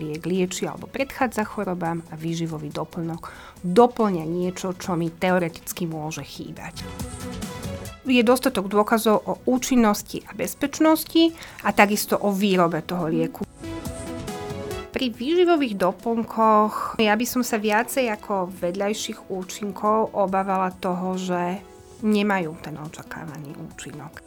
liek lieči alebo predchádza chorobám a výživový doplnok doplňa niečo, čo mi teoreticky môže chýbať. Je dostatok dôkazov o účinnosti a bezpečnosti a takisto o výrobe toho lieku. Pri výživových doplnkoch ja by som sa viacej ako vedľajších účinkov obávala toho, že nemajú ten očakávaný účinok.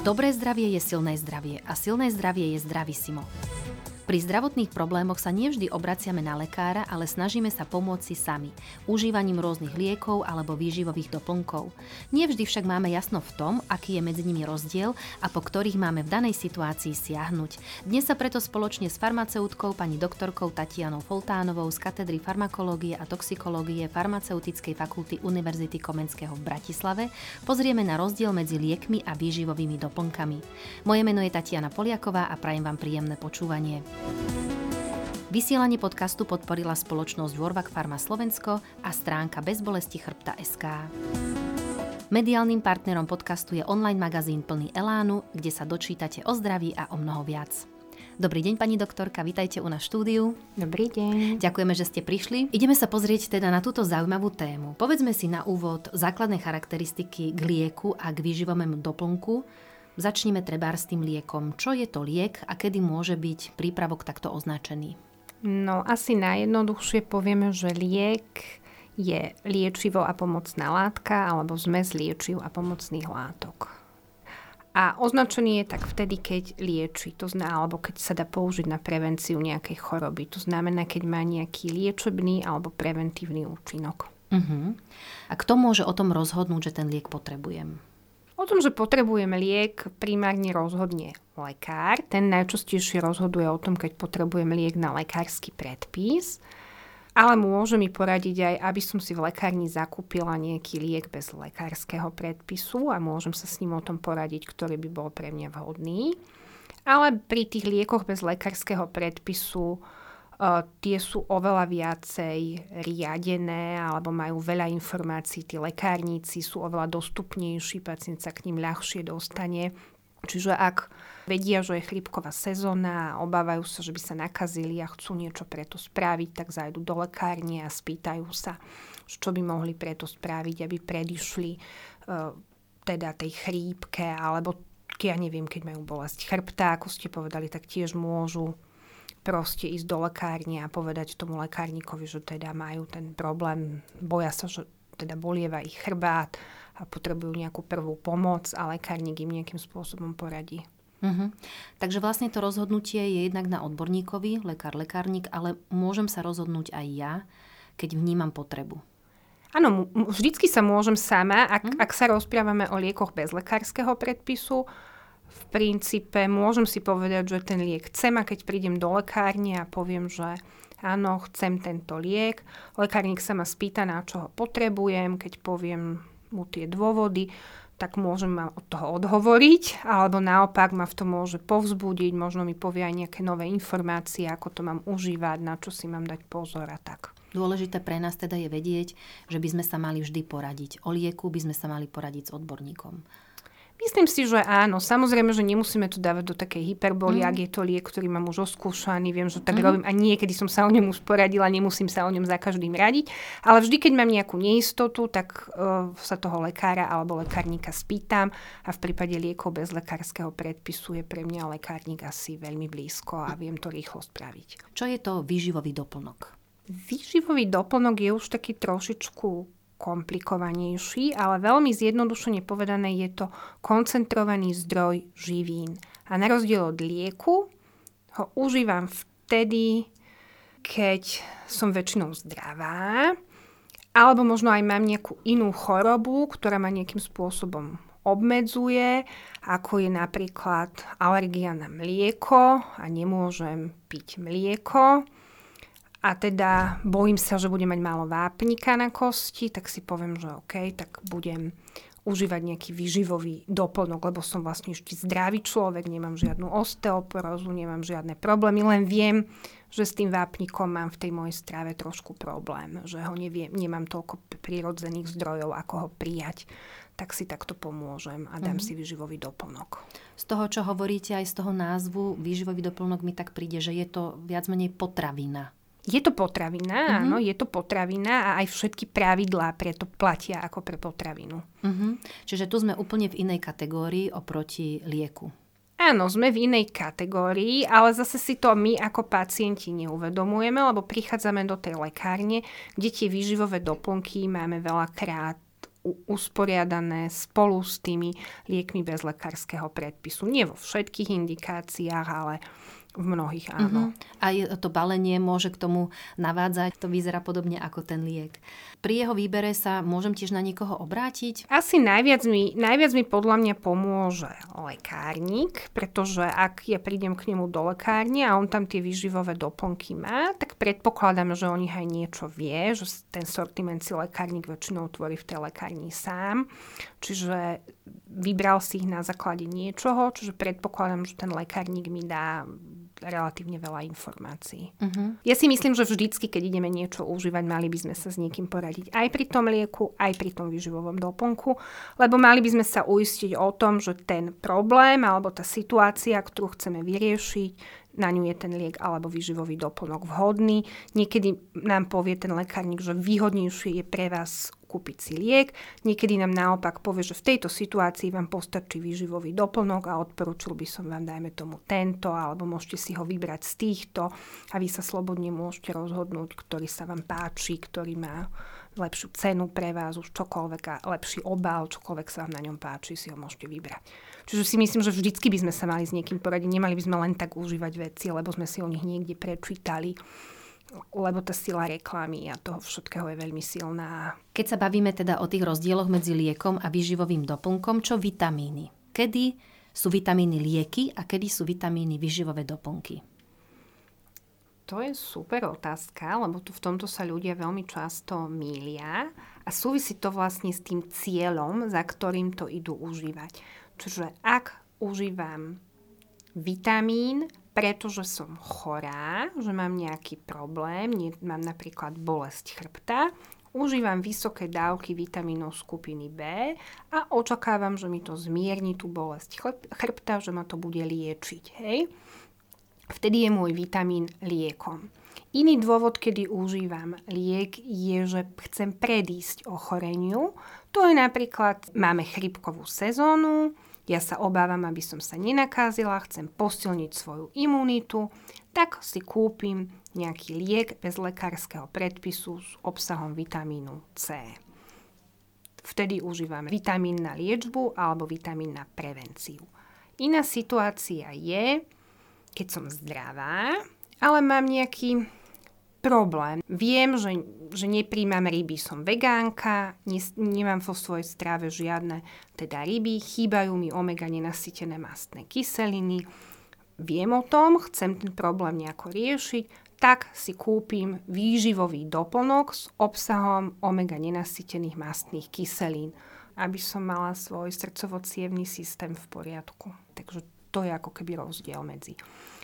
Dobré zdravie je silné zdravie a silné zdravie je simo. Pri zdravotných problémoch sa nevždy obraciame na lekára, ale snažíme sa pomôcť si sami, užívaním rôznych liekov alebo výživových doplnkov. Nevždy však máme jasno v tom, aký je medzi nimi rozdiel a po ktorých máme v danej situácii siahnuť. Dnes sa preto spoločne s farmaceutkou pani doktorkou Tatianou Foltánovou z katedry farmakológie a toxikológie Farmaceutickej fakulty Univerzity Komenského v Bratislave pozrieme na rozdiel medzi liekmi a výživovými doplnkami. Moje meno je Tatiana Poliaková a prajem vám príjemné počúvanie. Vysielanie podcastu podporila spoločnosť Vorvak Pharma Slovensko a stránka Bezbolesti chrbta SK. Mediálnym partnerom podcastu je online magazín plný Elánu, kde sa dočítate o zdraví a o mnoho viac. Dobrý deň, pani doktorka, vitajte u nás štúdiu. Dobrý deň. Ďakujeme, že ste prišli. Ideme sa pozrieť teda na túto zaujímavú tému. Povedzme si na úvod základné charakteristiky k lieku a k výživovému doplnku, Začnime trebár s tým liekom. Čo je to liek a kedy môže byť prípravok takto označený? No asi najjednoduchšie povieme, že liek je liečivo a pomocná látka alebo zmes liečiv a pomocných látok. A označený je tak vtedy, keď lieči, to znamená, alebo keď sa dá použiť na prevenciu nejakej choroby. To znamená, keď má nejaký liečebný alebo preventívny účinok. Uh-huh. A kto môže o tom rozhodnúť, že ten liek potrebujem? O tom, že potrebujeme liek, primárne rozhodne lekár. Ten najčastejšie rozhoduje o tom, keď potrebujem liek na lekársky predpis. Ale môže mi poradiť aj, aby som si v lekárni zakúpila nejaký liek bez lekárskeho predpisu a môžem sa s ním o tom poradiť, ktorý by bol pre mňa vhodný. Ale pri tých liekoch bez lekárskeho predpisu tie sú oveľa viacej riadené alebo majú veľa informácií. Tí lekárníci sú oveľa dostupnejší, pacient sa k ním ľahšie dostane. Čiže ak vedia, že je chrípková sezóna a obávajú sa, že by sa nakazili a chcú niečo preto spraviť, tak zajdu do lekárne a spýtajú sa, čo by mohli preto spraviť, aby predišli uh, teda tej chrípke, alebo ja neviem, keď majú bolesť chrbta, ako ste povedali, tak tiež môžu proste ísť do lekárne a povedať tomu lekárnikovi, že teda majú ten problém, boja sa, že teda bolieva ich chrbát a potrebujú nejakú prvú pomoc a lekárnik im nejakým spôsobom poradí. Uh-huh. Takže vlastne to rozhodnutie je jednak na odborníkovi, lekár, lekárnik, ale môžem sa rozhodnúť aj ja, keď vnímam potrebu. Áno, vždycky sa môžem sama, ak, uh-huh. ak sa rozprávame o liekoch bez lekárskeho predpisu, v princípe môžem si povedať, že ten liek chcem a keď prídem do lekárne a poviem, že áno, chcem tento liek, lekárnik sa ma spýta, na čo ho potrebujem, keď poviem mu tie dôvody, tak môžem ma od toho odhovoriť, alebo naopak ma v tom môže povzbudiť, možno mi povie aj nejaké nové informácie, ako to mám užívať, na čo si mám dať pozor a tak. Dôležité pre nás teda je vedieť, že by sme sa mali vždy poradiť. O lieku by sme sa mali poradiť s odborníkom. Myslím si, že áno. Samozrejme, že nemusíme to dávať do takej hyperboly, mm. ak je to liek, ktorý mám už oskúšaný, viem, že tak mm. robím a niekedy som sa o ňom už poradila, nemusím sa o ňom za každým radiť. Ale vždy, keď mám nejakú neistotu, tak uh, sa toho lekára alebo lekárnika spýtam a v prípade liekov bez lekárskeho predpisu je pre mňa lekárnik asi veľmi blízko a viem to rýchlo spraviť. Čo je to výživový doplnok? Výživový doplnok je už taký trošičku komplikovanejší, ale veľmi zjednodušene povedané je to koncentrovaný zdroj živín. A na rozdiel od lieku ho užívam vtedy, keď som väčšinou zdravá, alebo možno aj mám nejakú inú chorobu, ktorá ma nejakým spôsobom obmedzuje, ako je napríklad alergia na mlieko a nemôžem piť mlieko a teda bojím sa, že budem mať málo vápnika na kosti, tak si poviem, že OK, tak budem užívať nejaký výživový doplnok, lebo som vlastne ešte zdravý človek, nemám žiadnu osteoporózu, nemám žiadne problémy, len viem, že s tým vápnikom mám v tej mojej strave trošku problém, že ho neviem, nemám toľko prírodzených zdrojov, ako ho prijať tak si takto pomôžem a dám mm-hmm. si výživový doplnok. Z toho, čo hovoríte aj z toho názvu, výživový doplnok mi tak príde, že je to viac menej potravina. Je to potravina, mm-hmm. áno, je to potravina a aj všetky pravidlá preto platia ako pre potravinu. Mm-hmm. Čiže tu sme úplne v inej kategórii oproti lieku. Áno, sme v inej kategórii, ale zase si to my ako pacienti neuvedomujeme, lebo prichádzame do tej lekárne, kde tie výživové doplnky máme veľakrát usporiadané spolu s tými liekmi bez lekárskeho predpisu. Nie vo všetkých indikáciách, ale v mnohých áno. Uh-huh. Aj to balenie môže k tomu navádzať, to vyzerá podobne ako ten liek. Pri jeho výbere sa môžem tiež na niekoho obrátiť? Asi najviac mi, najviac mi podľa mňa pomôže lekárnik, pretože ak ja prídem k nemu do lekárne a on tam tie výživové doplnky má, tak predpokladám, že o nich aj niečo vie, že ten sortiment si lekárnik väčšinou tvorí v tej lekárni sám. Čiže vybral si ich na základe niečoho, čiže predpokladám, že ten lekárnik mi dá relatívne veľa informácií. Uh-huh. Ja si myslím, že vždycky, keď ideme niečo užívať, mali by sme sa s niekým poradiť aj pri tom lieku, aj pri tom výživovom doplnku, lebo mali by sme sa uistiť o tom, že ten problém alebo tá situácia, ktorú chceme vyriešiť, na ňu je ten liek alebo výživový doplnok vhodný. Niekedy nám povie ten lekárnik, že výhodnejšie je pre vás kúpiť si liek. Niekedy nám naopak povie, že v tejto situácii vám postačí výživový doplnok a odporúčil by som vám, dajme tomu, tento, alebo môžete si ho vybrať z týchto a vy sa slobodne môžete rozhodnúť, ktorý sa vám páči, ktorý má lepšiu cenu pre vás, už čokoľvek a lepší obal, čokoľvek sa vám na ňom páči, si ho môžete vybrať. Čiže si myslím, že vždycky by sme sa mali s niekým poradiť, nemali by sme len tak užívať veci, lebo sme si o nich niekde prečítali lebo tá sila reklamy a toho všetkého je veľmi silná. Keď sa bavíme teda o tých rozdieloch medzi liekom a výživovým doplnkom, čo vitamíny? Kedy sú vitamíny lieky a kedy sú vitamíny výživové doplnky? To je super otázka, lebo tu v tomto sa ľudia veľmi často mília a súvisí to vlastne s tým cieľom, za ktorým to idú užívať. Čiže ak užívam vitamín, pretože som chorá, že mám nejaký problém, nie, mám napríklad bolesť chrbta, užívam vysoké dávky vitamínov skupiny B a očakávam, že mi to zmierni tú bolesť chrbta, že ma to bude liečiť. Hej? Vtedy je môj vitamín liekom. Iný dôvod, kedy užívam liek, je, že chcem predísť ochoreniu. To je napríklad, máme chrypkovú sezónu, ja sa obávam, aby som sa nenakázila, chcem posilniť svoju imunitu, tak si kúpim nejaký liek bez lekárskeho predpisu s obsahom vitamínu C. Vtedy užívam vitamín na liečbu alebo vitamín na prevenciu. Iná situácia je, keď som zdravá, ale mám nejaký problém. Viem, že, že nepríjmam ryby, som vegánka, ne, nemám vo svojej strave žiadne teda ryby, chýbajú mi omega nenasytené mastné kyseliny. Viem o tom, chcem ten problém nejako riešiť, tak si kúpim výživový doplnok s obsahom omega nenasytených mastných kyselín, aby som mala svoj srdcovo systém v poriadku. Takže to je ako keby rozdiel medzi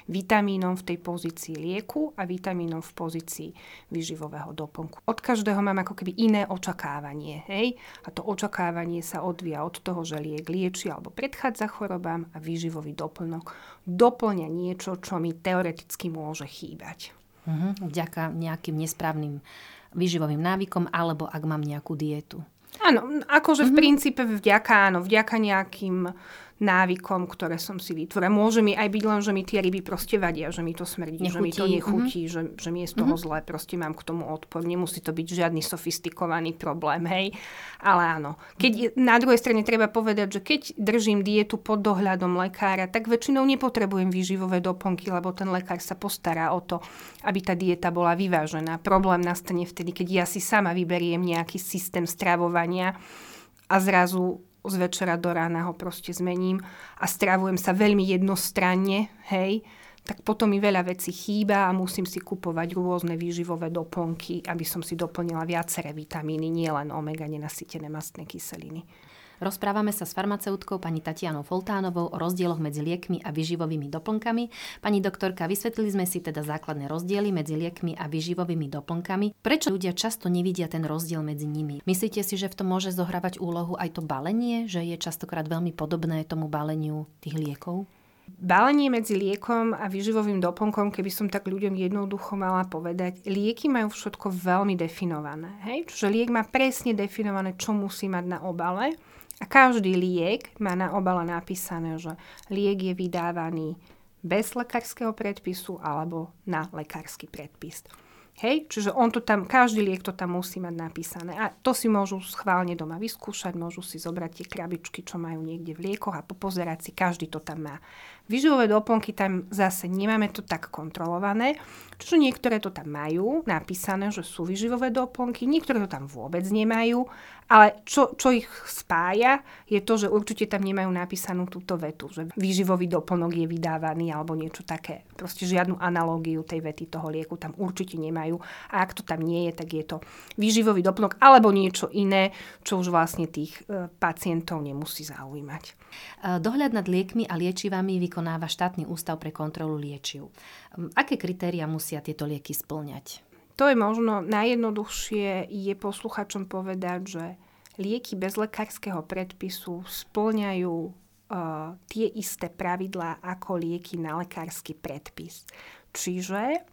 vitamínom v tej pozícii lieku a vitamínom v pozícii výživového doplnku. Od každého mám ako keby iné očakávanie. Hej? A to očakávanie sa odvíja od toho, že liek lieči alebo predchádza chorobám a výživový doplnok doplňa niečo, čo mi teoreticky môže chýbať. Uh-huh. Vďaka nejakým nesprávnym výživovým návykom alebo ak mám nejakú dietu. Áno, akože v mm-hmm. princípe vďaka, áno, vďaka nejakým návykom, ktoré som si vytvorila. Môže mi aj byť len, že mi tie ryby proste vadia, že mi to smrdí, nechutí. že mi to nechutí, mm-hmm. že, že mi je z toho mm-hmm. zlé, proste mám k tomu odpor. Nemusí to byť žiadny sofistikovaný problém, hej. Ale áno. Keď na druhej strane treba povedať, že keď držím dietu pod dohľadom lekára, tak väčšinou nepotrebujem výživové doplnky, lebo ten lekár sa postará o to, aby tá dieta bola vyvážená. Problém nastane vtedy, keď ja si sama vyberiem nejaký systém stravovania a zrazu z večera do rána ho proste zmením a stravujem sa veľmi jednostranne, hej, tak potom mi veľa vecí chýba a musím si kupovať rôzne výživové doplnky, aby som si doplnila viaceré vitamíny, nielen omega nenasytené mastné kyseliny. Rozprávame sa s farmaceutkou pani Tatianou Foltánovou o rozdieloch medzi liekmi a vyživovými doplnkami. Pani doktorka, vysvetlili sme si teda základné rozdiely medzi liekmi a vyživovými doplnkami. Prečo ľudia často nevidia ten rozdiel medzi nimi? Myslíte si, že v tom môže zohrávať úlohu aj to balenie, že je častokrát veľmi podobné tomu baleniu tých liekov? Balenie medzi liekom a výživovým doplnkom, keby som tak ľuďom jednoducho mala povedať, lieky majú všetko veľmi definované. Hej? Čiže liek má presne definované, čo musí mať na obale a každý liek má na obale napísané, že liek je vydávaný bez lekárskeho predpisu alebo na lekársky predpis. Hej, čiže on to tam, každý liek to tam musí mať napísané. A to si môžu schválne doma vyskúšať, môžu si zobrať tie krabičky, čo majú niekde v liekoch a popozerať si, každý to tam má. Výživové doplnky tam zase nemáme to tak kontrolované, čiže niektoré to tam majú napísané, že sú výživové doplnky, niektoré to tam vôbec nemajú, ale čo, čo ich spája, je to, že určite tam nemajú napísanú túto vetu, že výživový doplnok je vydávaný alebo niečo také. Proste žiadnu analógiu tej vety toho lieku tam určite nemajú. A ak to tam nie je, tak je to výživový doplnok alebo niečo iné, čo už vlastne tých e, pacientov nemusí zaujímať. E, dohľad nad liekmi a liečivami vykonáva štátny ústav pre kontrolu liečiv. Aké kritéria musia tieto lieky splňať? To je možno najjednoduchšie je posluchačom povedať, že lieky bez lekárskeho predpisu splňajú uh, tie isté pravidlá ako lieky na lekársky predpis. Čiže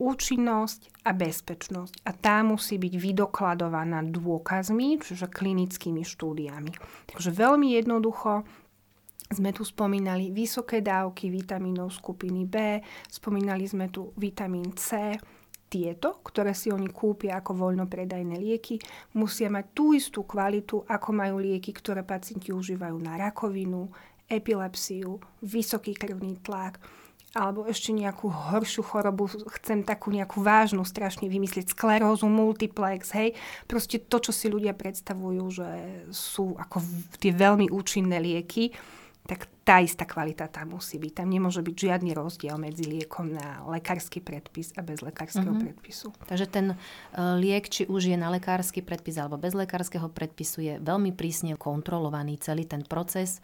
účinnosť a bezpečnosť. A tá musí byť vydokladovaná dôkazmi, čiže klinickými štúdiami. Takže veľmi jednoducho sme tu spomínali vysoké dávky vitamínov skupiny B, spomínali sme tu vitamín C. Tieto, ktoré si oni kúpia ako voľnopredajné lieky, musia mať tú istú kvalitu, ako majú lieky, ktoré pacienti užívajú na rakovinu, epilepsiu, vysoký krvný tlak, alebo ešte nejakú horšiu chorobu, chcem takú nejakú vážnu strašne vymyslieť, sklerózu, multiplex, hej. Proste to, čo si ľudia predstavujú, že sú ako tie veľmi účinné lieky, tak tá istá kvalita tam musí byť. Tam nemôže byť žiadny rozdiel medzi liekom na lekársky predpis a bez lekárskeho mm-hmm. predpisu. Takže ten uh, liek, či už je na lekársky predpis alebo bez lekárskeho predpisu, je veľmi prísne kontrolovaný celý ten proces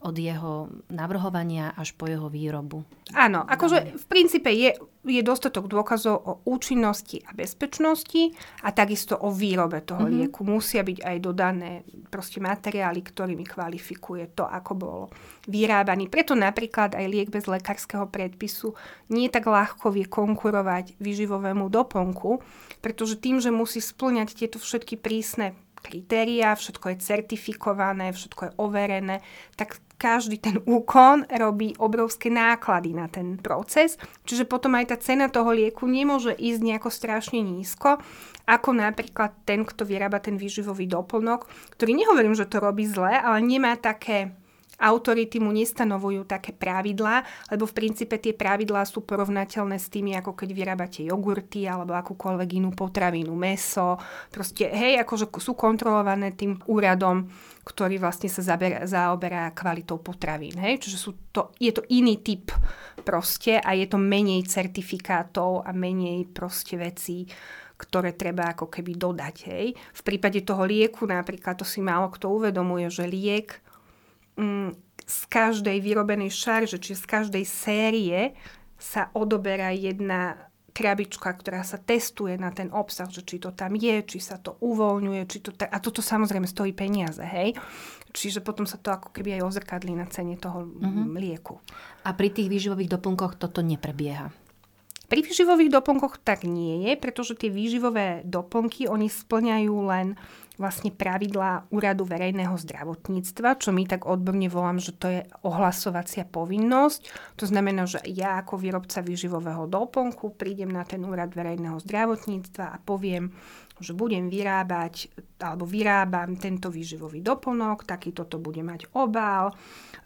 od jeho navrhovania až po jeho výrobu. Áno, akože v princípe je, je dostatok dôkazov o účinnosti a bezpečnosti a takisto o výrobe toho mm-hmm. lieku. Musia byť aj dodané proste materiály, ktorými kvalifikuje to, ako bolo vyrábaný. Preto napríklad aj liek bez lekárskeho predpisu nie tak ľahko vie konkurovať vyživovému doplnku, pretože tým, že musí splňať tieto všetky prísne kritériá, všetko je certifikované, všetko je overené, tak každý ten úkon robí obrovské náklady na ten proces, čiže potom aj tá cena toho lieku nemôže ísť nejako strašne nízko, ako napríklad ten, kto vyrába ten výživový doplnok, ktorý nehovorím, že to robí zle, ale nemá také autority mu nestanovujú také pravidlá, lebo v princípe tie pravidlá sú porovnateľné s tými, ako keď vyrábate jogurty alebo akúkoľvek inú potravinu, meso. Proste, hej, akože sú kontrolované tým úradom, ktorý vlastne sa zaber, zaoberá kvalitou potravín. Hej? Čiže sú to, je to iný typ proste a je to menej certifikátov a menej proste vecí, ktoré treba ako keby dodať. Hej. V prípade toho lieku napríklad, to si málo kto uvedomuje, že liek z každej vyrobenej šarže, či z každej série sa odoberá jedna krabička, ktorá sa testuje na ten obsah, že či to tam je, či sa to uvoľňuje, či to a toto samozrejme stojí peniaze, hej. Čiže potom sa to ako keby aj ozrkadlí na cene toho mm-hmm. lieku. A pri tých výživových doplnkoch toto neprebieha? Pri výživových doplnkoch tak nie je, pretože tie výživové doplnky, oni splňajú len vlastne pravidlá Úradu verejného zdravotníctva, čo my tak odborne volám, že to je ohlasovacia povinnosť. To znamená, že ja ako výrobca výživového doplnku prídem na ten Úrad verejného zdravotníctva a poviem, že budem vyrábať alebo vyrábam tento výživový doplnok, takýto to bude mať obal,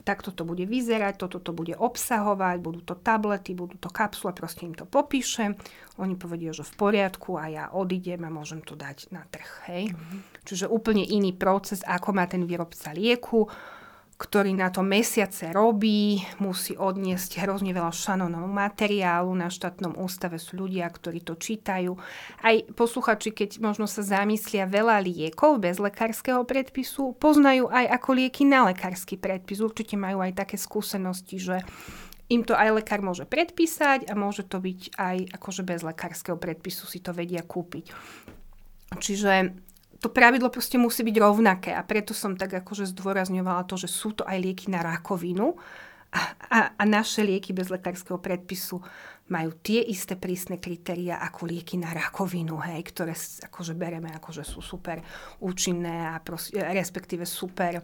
takto to bude vyzerať, toto to bude obsahovať, budú to tablety, budú to kapsule, proste im to popíšem. Oni povedia, že v poriadku a ja odídem a môžem to dať na trh. Hej? Mm-hmm. Čiže úplne iný proces, ako má ten výrobca lieku. Ktorý na to mesiace robí, musí odniesť hrozne veľa šanonov materiálu. Na štátnom ústave sú ľudia, ktorí to čítajú. Aj posluchači, keď možno sa zamyslia veľa liekov bez lekárskeho predpisu, poznajú aj ako lieky na lekársky predpis. Určite majú aj také skúsenosti, že im to aj lekár môže predpísať a môže to byť aj akože bez lekárskeho predpisu si to vedia kúpiť. Čiže to pravidlo proste musí byť rovnaké a preto som tak akože zdôrazňovala to, že sú to aj lieky na rakovinu a, a, a naše lieky bez lekárskeho predpisu majú tie isté prísne kritéria ako lieky na rakovinu, hej, ktoré akože bereme, akože sú super účinné a proste, respektíve super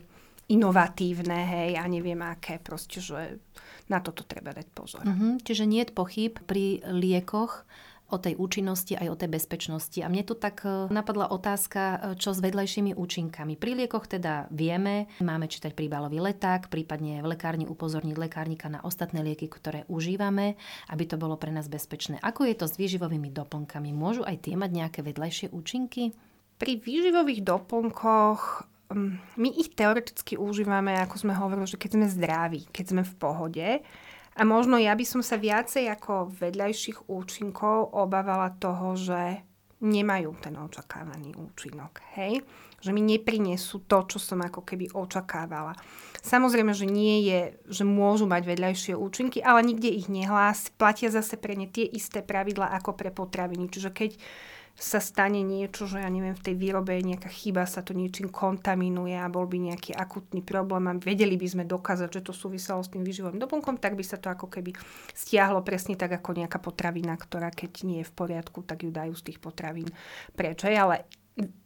inovatívne, hej, a neviem aké, proste, že na toto treba dať pozor. Mm-hmm, čiže nie je pochyb pri liekoch, o tej účinnosti aj o tej bezpečnosti. A mne tu tak e, napadla otázka, e, čo s vedľajšími účinkami. Pri liekoch teda vieme, máme čítať príbalový leták, prípadne v lekárni upozorniť lekárnika na ostatné lieky, ktoré užívame, aby to bolo pre nás bezpečné. Ako je to s výživovými doplnkami? Môžu aj tie mať nejaké vedľajšie účinky? Pri výživových doplnkoch mm, my ich teoreticky užívame, ako sme hovorili, že keď sme zdraví, keď sme v pohode, a možno ja by som sa viacej ako vedľajších účinkov obávala toho, že nemajú ten očakávaný účinok. Hej? Že mi neprinesú to, čo som ako keby očakávala. Samozrejme, že nie je, že môžu mať vedľajšie účinky, ale nikde ich nehlás. Platia zase pre ne tie isté pravidla ako pre potraviny. Čiže keď sa stane niečo, že ja neviem, v tej výrobe je nejaká chyba, sa to niečím kontaminuje a bol by nejaký akutný problém a vedeli by sme dokázať, že to súviselo s tým výživovým doplnkom, tak by sa to ako keby stiahlo presne tak ako nejaká potravina, ktorá keď nie je v poriadku, tak ju dajú z tých potravín preč. Ale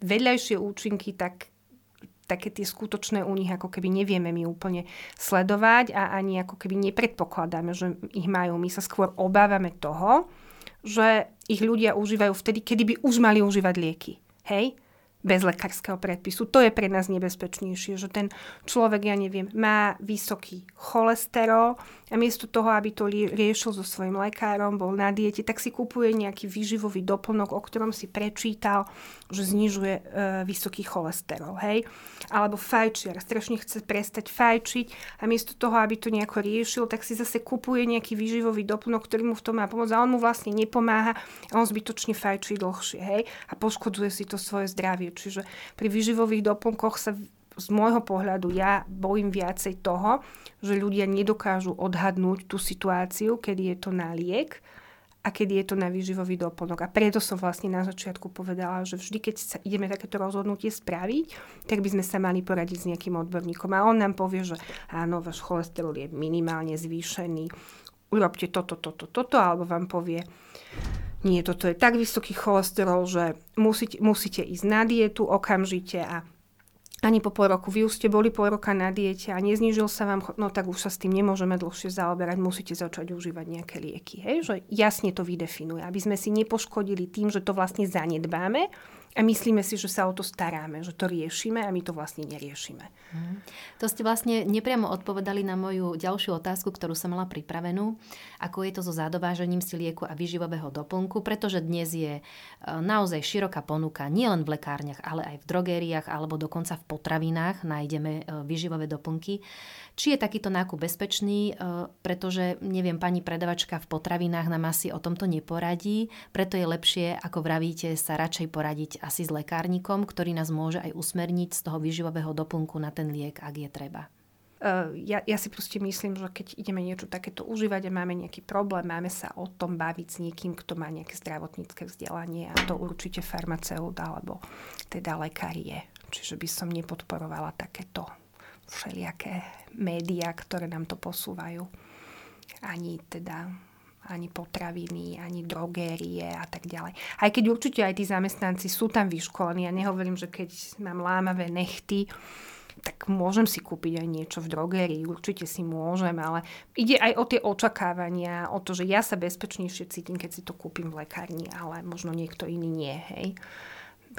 vedľajšie účinky, tak také tie skutočné u nich ako keby nevieme my úplne sledovať a ani ako keby nepredpokladáme, že ich majú. My sa skôr obávame toho, že ich ľudia užívajú vtedy, kedy by už mali užívať lieky. Hej? Bez lekárskeho predpisu. To je pre nás nebezpečnejšie, že ten človek, ja neviem, má vysoký cholesterol a miesto toho, aby to riešil so svojím lekárom, bol na diete, tak si kupuje nejaký výživový doplnok, o ktorom si prečítal, že znižuje e, vysoký cholesterol. Hej? Alebo fajčiar, strašne chce prestať fajčiť a miesto toho, aby to nejako riešil, tak si zase kupuje nejaký výživový doplnok, ktorý mu v tom má pomôcť a on mu vlastne nepomáha a on zbytočne fajčí dlhšie. Hej? A poškodzuje si to svoje zdravie. Čiže pri výživových doplnkoch sa z môjho pohľadu ja bojím viacej toho, že ľudia nedokážu odhadnúť tú situáciu, kedy je to na liek a kedy je to na výživový doplnok. A preto som vlastne na začiatku povedala, že vždy, keď sa ideme takéto rozhodnutie spraviť, tak by sme sa mali poradiť s nejakým odborníkom. A on nám povie, že áno, váš cholesterol je minimálne zvýšený, urobte toto, toto, toto, alebo vám povie, nie, toto je tak vysoký cholesterol, že musíte, musíte ísť na dietu okamžite a ani po pol roku. Vy už ste boli pol roka na diete a neznižil sa vám, no tak už sa s tým nemôžeme dlhšie zaoberať, musíte začať užívať nejaké lieky. Hej? Že jasne to vydefinuje, aby sme si nepoškodili tým, že to vlastne zanedbáme a myslíme si, že sa o to staráme, že to riešime a my to vlastne neriešime. Hmm. To ste vlastne nepriamo odpovedali na moju ďalšiu otázku, ktorú som mala pripravenú. Ako je to so zadovážením si lieku a výživového doplnku, pretože dnes je e, naozaj široká ponuka nielen v lekárniach, ale aj v drogériách alebo dokonca v potravinách nájdeme e, výživové doplnky. Či je takýto nákup bezpečný, e, pretože, neviem, pani predavačka v potravinách nám asi o tomto neporadí, preto je lepšie, ako vravíte, sa radšej poradiť asi s lekárnikom, ktorý nás môže aj usmerniť z toho výživového doplnku na ten liek, ak je treba. Uh, ja, ja si proste myslím, že keď ideme niečo takéto užívať a máme nejaký problém, máme sa o tom baviť s niekým, kto má nejaké zdravotnícke vzdelanie a to určite farmaceut alebo teda lekár je. Čiže by som nepodporovala takéto všelijaké médiá, ktoré nám to posúvajú. Ani teda ani potraviny, ani drogérie a tak ďalej. Aj keď určite aj tí zamestnanci sú tam vyškolení, ja nehovorím, že keď mám lámavé nechty, tak môžem si kúpiť aj niečo v drogérii, určite si môžem, ale ide aj o tie očakávania, o to, že ja sa bezpečnejšie cítim, keď si to kúpim v lekárni, ale možno niekto iný nie, hej.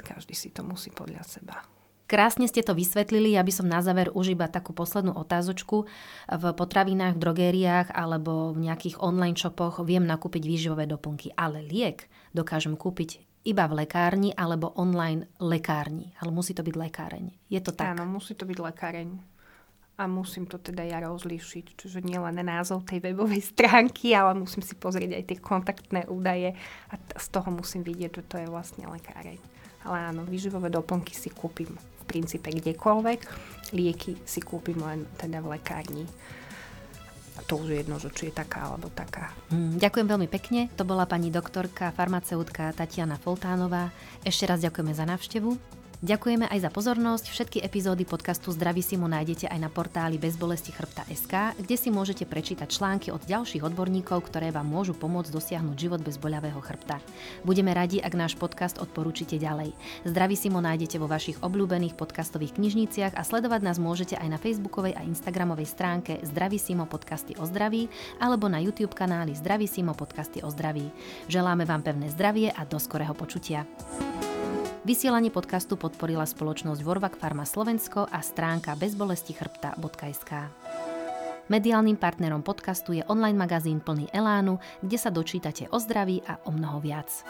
Každý si to musí podľa seba. Krásne ste to vysvetlili, ja by som na záver už iba takú poslednú otázočku. V potravinách, v drogériách alebo v nejakých online shopoch viem nakúpiť výživové doplnky, ale liek dokážem kúpiť iba v lekárni alebo online lekárni. Ale musí to byť lekáreň. Je to tak? Áno, musí to byť lekáreň. a musím to teda ja rozlíšiť. Čiže nielen názov tej webovej stránky, ale musím si pozrieť aj tie kontaktné údaje a t- z toho musím vidieť, že to je vlastne lekáreň. Ale áno, výživové doplnky si kúpim v princípe kdekoľvek, lieky si kúpim len teda v lekárni. To už je jedno, že či je taká alebo taká. Mm, ďakujem veľmi pekne. To bola pani doktorka, farmaceutka Tatiana Foltánová. Ešte raz ďakujeme za návštevu. Ďakujeme aj za pozornosť. Všetky epizódy podcastu Simo nájdete aj na portáli bezbolesti chrbta.sk, kde si môžete prečítať články od ďalších odborníkov, ktoré vám môžu pomôcť dosiahnuť život bez boľavého chrbta. Budeme radi, ak náš podcast odporúčite ďalej. Simo nájdete vo vašich obľúbených podcastových knižniciach a sledovať nás môžete aj na facebookovej a instagramovej stránke Simo podcasty o zdraví alebo na YouTube kanáli Simo podcasty o zdraví. Želáme vám pevné zdravie a do skorého počutia. Vysielanie podcastu podporila spoločnosť Vorvak Pharma Slovensko a stránka bezbolestichrbta.sk. Mediálnym partnerom podcastu je online magazín plný elánu, kde sa dočítate o zdraví a o mnoho viac.